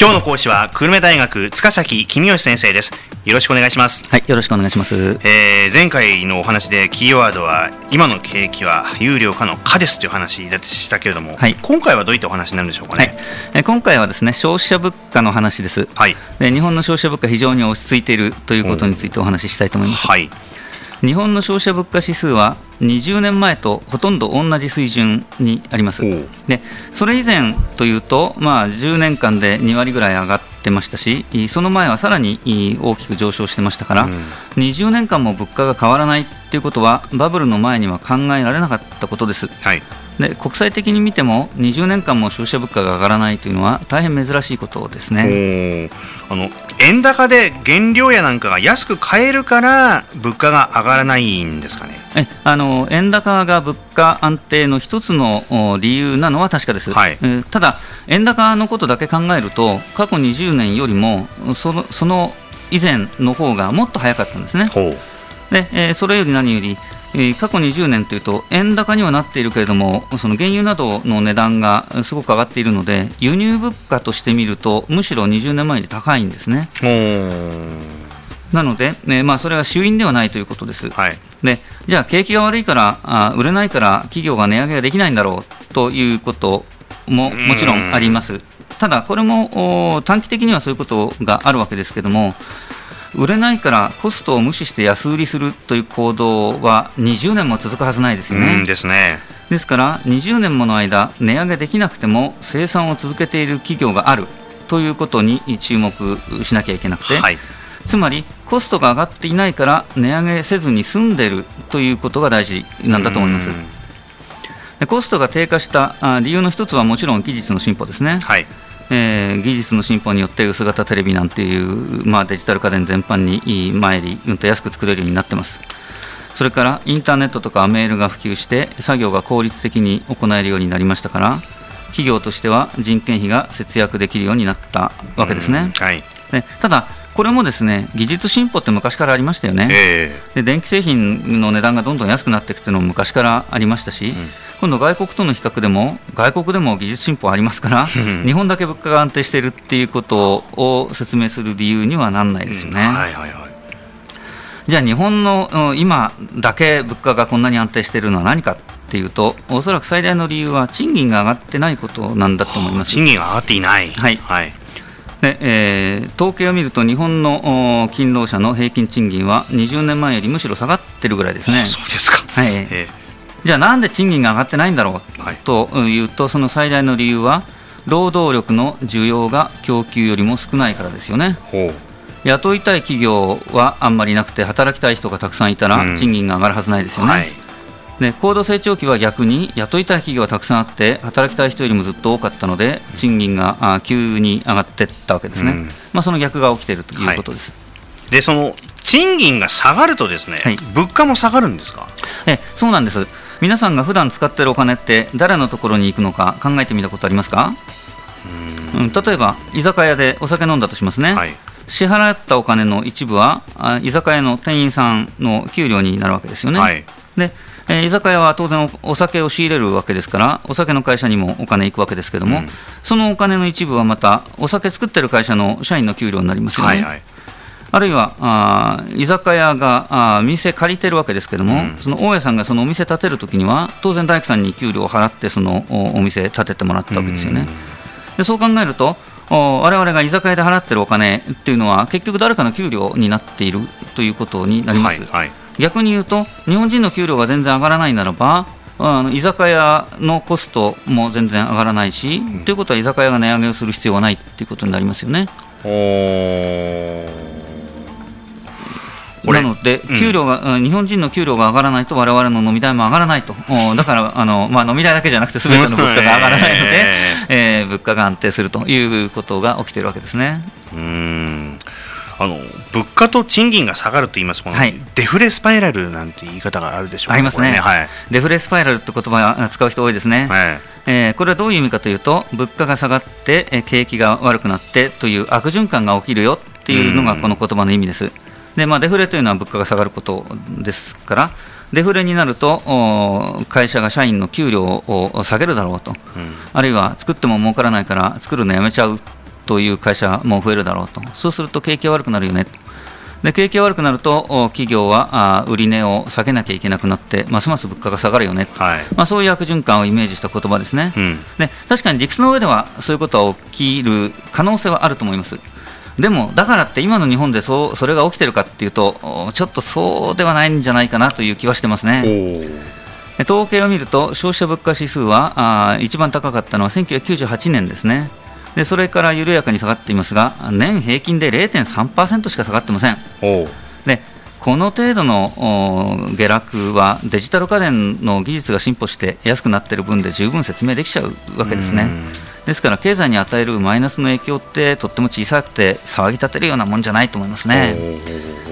今日の講師は久留米大学塚崎公義先生です。よろしくお願いします。はいよろしくお願いします、えー、前回のお話でキーワードは今の景気は有料化の化ですという話でしたけれども、はい、今回はどういったお話になるんでしょうかね、はい、えー、今回はですね消費者物価の話です、はい、で日本の消費者物価非常に落ち着いているということについてお話ししたいと思います、はい日本の消費者物価指数は20年前とほとんど同じ水準にあります。でそれ以前というと、まあ、10年間で2割ぐらい上がってましたし、その前はさらに大きく上昇してましたから、うん、20年間も物価が変わらないということは、バブルの前には考えられなかったことです。はい。で国際的に見ても20年間も消費者物価が上がらないというのは大変珍しいことですね。あの円高で原料やなんかが安く買えるから物価が上がらないんですかね？えあの円高が物価安定の一つの理由なのは確かです、はい、えただ円高のことだけ考えると過去20年よりもそのその以前の方がもっと早かったんですねで、えー、それより何よりえ過去20年というと円高にはなっているけれどもその原油などの値段がすごく上がっているので輸入物価として見るとむしろ20年前より高いんですね。なので、えまあ、それは主因ではないということです。はい、でじゃあ、景気が悪いからあ、売れないから企業が値上げができないんだろうということももちろんあります。ただ、これも短期的にはそういうことがあるわけですけれども、売れないからコストを無視して安売りするという行動は20年も続くはずないですよね。ですね。ですから20年もの間値上げできなくても生産を続けている企業があるということに注目しなきゃいけなくて、はい、つまりコストが上がっていないから値上げせずに済んでいるということが大事なんだと思います。コストが低下した理由の一つはもちろん技術の進歩ですね。はいえー、技術の進歩によって薄型テレビなんていう、まあ、デジタル家電全般に前にうんと安く作れるようになってます。それからインターネットとかメールが普及して作業が効率的に行えるようになりましたから企業としては人件費が節約できるようになったわけですね。はい、でただこれもですね技術進歩って昔からありましたよね、えー、で電気製品の値段がどんどん安くなっていくというのも昔からありましたし、うん今度、外国との比較でも、外国でも技術進歩ありますから、日本だけ物価が安定しているっていうことを説明する理由にはなんないですよね。はいはいはい。じゃあ日本の今だけ物価がこんなに安定しているのは何かっていうとおそらく最大の理由は賃金が上がってないことなんだと思います。賃金が上がっていない、はい。はい。でえー、統計を見ると日本の勤労者の平均賃金は20年前よりむしろ下がってるぐらいですね。そうですか、はい。えーじゃあなんで賃金が上がってないんだろう、はい、というとその最大の理由は労働力の需要が供給よりも少ないからですよね。雇いたい企業はあんまりなくて働きたい人がたくさんいたら賃金が上がるはずないですよね。はい、で高度成長期は逆に雇いたい企業がたくさんあって働きたい人よりもずっと多かったので賃金が急に上がっていったわけですね、うん、まあ、その逆が起きているということです。はい、でその賃金が下がるとですね、はい、物価も下がるんですか？えそうなんです皆さんが普段使っているお金って誰のところに行くのか考えてみたことありますか？うん、例えば居酒屋でお酒飲んだとしますね、はい、支払ったお金の一部は居酒屋の店員さんの給料になるわけですよね。はい、でえー、居酒屋は当然お酒を仕入れるわけですからお酒の会社にもお金行くわけですけども、うん、そのお金の一部はまたお酒作ってる会社の社員の給料になりますよね。はいはいあるいはあ居酒屋があ店借りてるわけですけども、うん、その大家さんがそのお店建てるときには、当然、大工さんに給料を払って、そのお店建ててもらったわけですよね。でそう考えると、われわれが居酒屋で払ってるお金っていうのは、結局、誰かの給料になっているということになります。はいはい、逆に言うと、日本人の給料が全然上がらないならば、あの居酒屋のコストも全然上がらないし、うん、ということは居酒屋が値上げをする必要がないということになりますよね。なので、給料が、うん、日本人の給料が上がらないと、われわれの飲み代も上がらないと、だからあの、まあ、飲み代だけじゃなくて、すべての物価が上がらないので、えー、物価が安定するということが起きているわけですね。うん。あの物価と賃金が下がると言いますこの、はい、デフレスパイラルなんて言い方があるでしょうありますね、ね。はい、デフレスパイラルって言葉使う人多いですね、はい、えー、これはどういう意味かというと物価が下がって、え景気が悪くなってという悪循環が起きるよっていうのがこの言葉の意味です。でまあ、デフレというのは物価が下がることですから、デフレになると、会社が社員の給料を下げるだろうと、うん、あるいは作っても儲からないから作るのやめちゃうという会社も増えるだろうと、そうすると景気が悪くなるよね。で景気が悪くなると企業は売値を下げなきゃいけなくなってますます物価が下がるよね、はい、まあ、そういう悪循環をイメージした言葉ですね、うん、で確かに理屈の上ではそういうことは起きる可能性はあると思います。でも、だからって今の日本でそうそれが起きてるかっていうと、ちょっとそうではないんじゃないかなという気はしてますね。統計を見ると、消費者物価指数はあ一番高かったのは1998年ですね。でそれから緩やかに下がっていますが年平均で0.3%しか下がってませんでこの程度の下落はデジタル家電の技術が進歩して安くなっている分で十分説明できちゃうわけですね。ですから経済に与えるマイナスの影響ってとっても小さくて騒ぎ立てるようなもんじゃないと思いますね。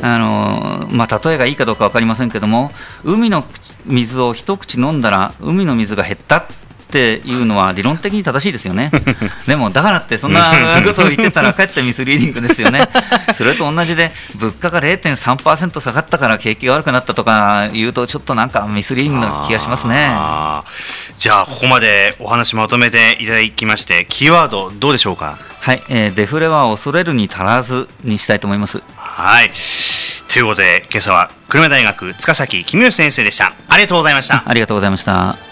あのまあ、例えがいいかどうか分かりませんけども海の水を一口飲んだら海の水が減ったっていうのは理論的に正しいですよね。でも、だからってそんな ことを言ってたらかえってミスリーディングですよね。それと同じで、物価が0.3%下がったから景気が悪くなったとか言うと、ちょっとなんかミスリーディングな気がしますね。じゃあ、ここまでお話まとめていただきまして、キーワード、どうでしょうか？はい、えー、デフレは恐れるに足らずにしたいと思います。はい。ということで、今朝は久留米大学塚崎公義先生でした。ありがとうございました。ありがとうございました。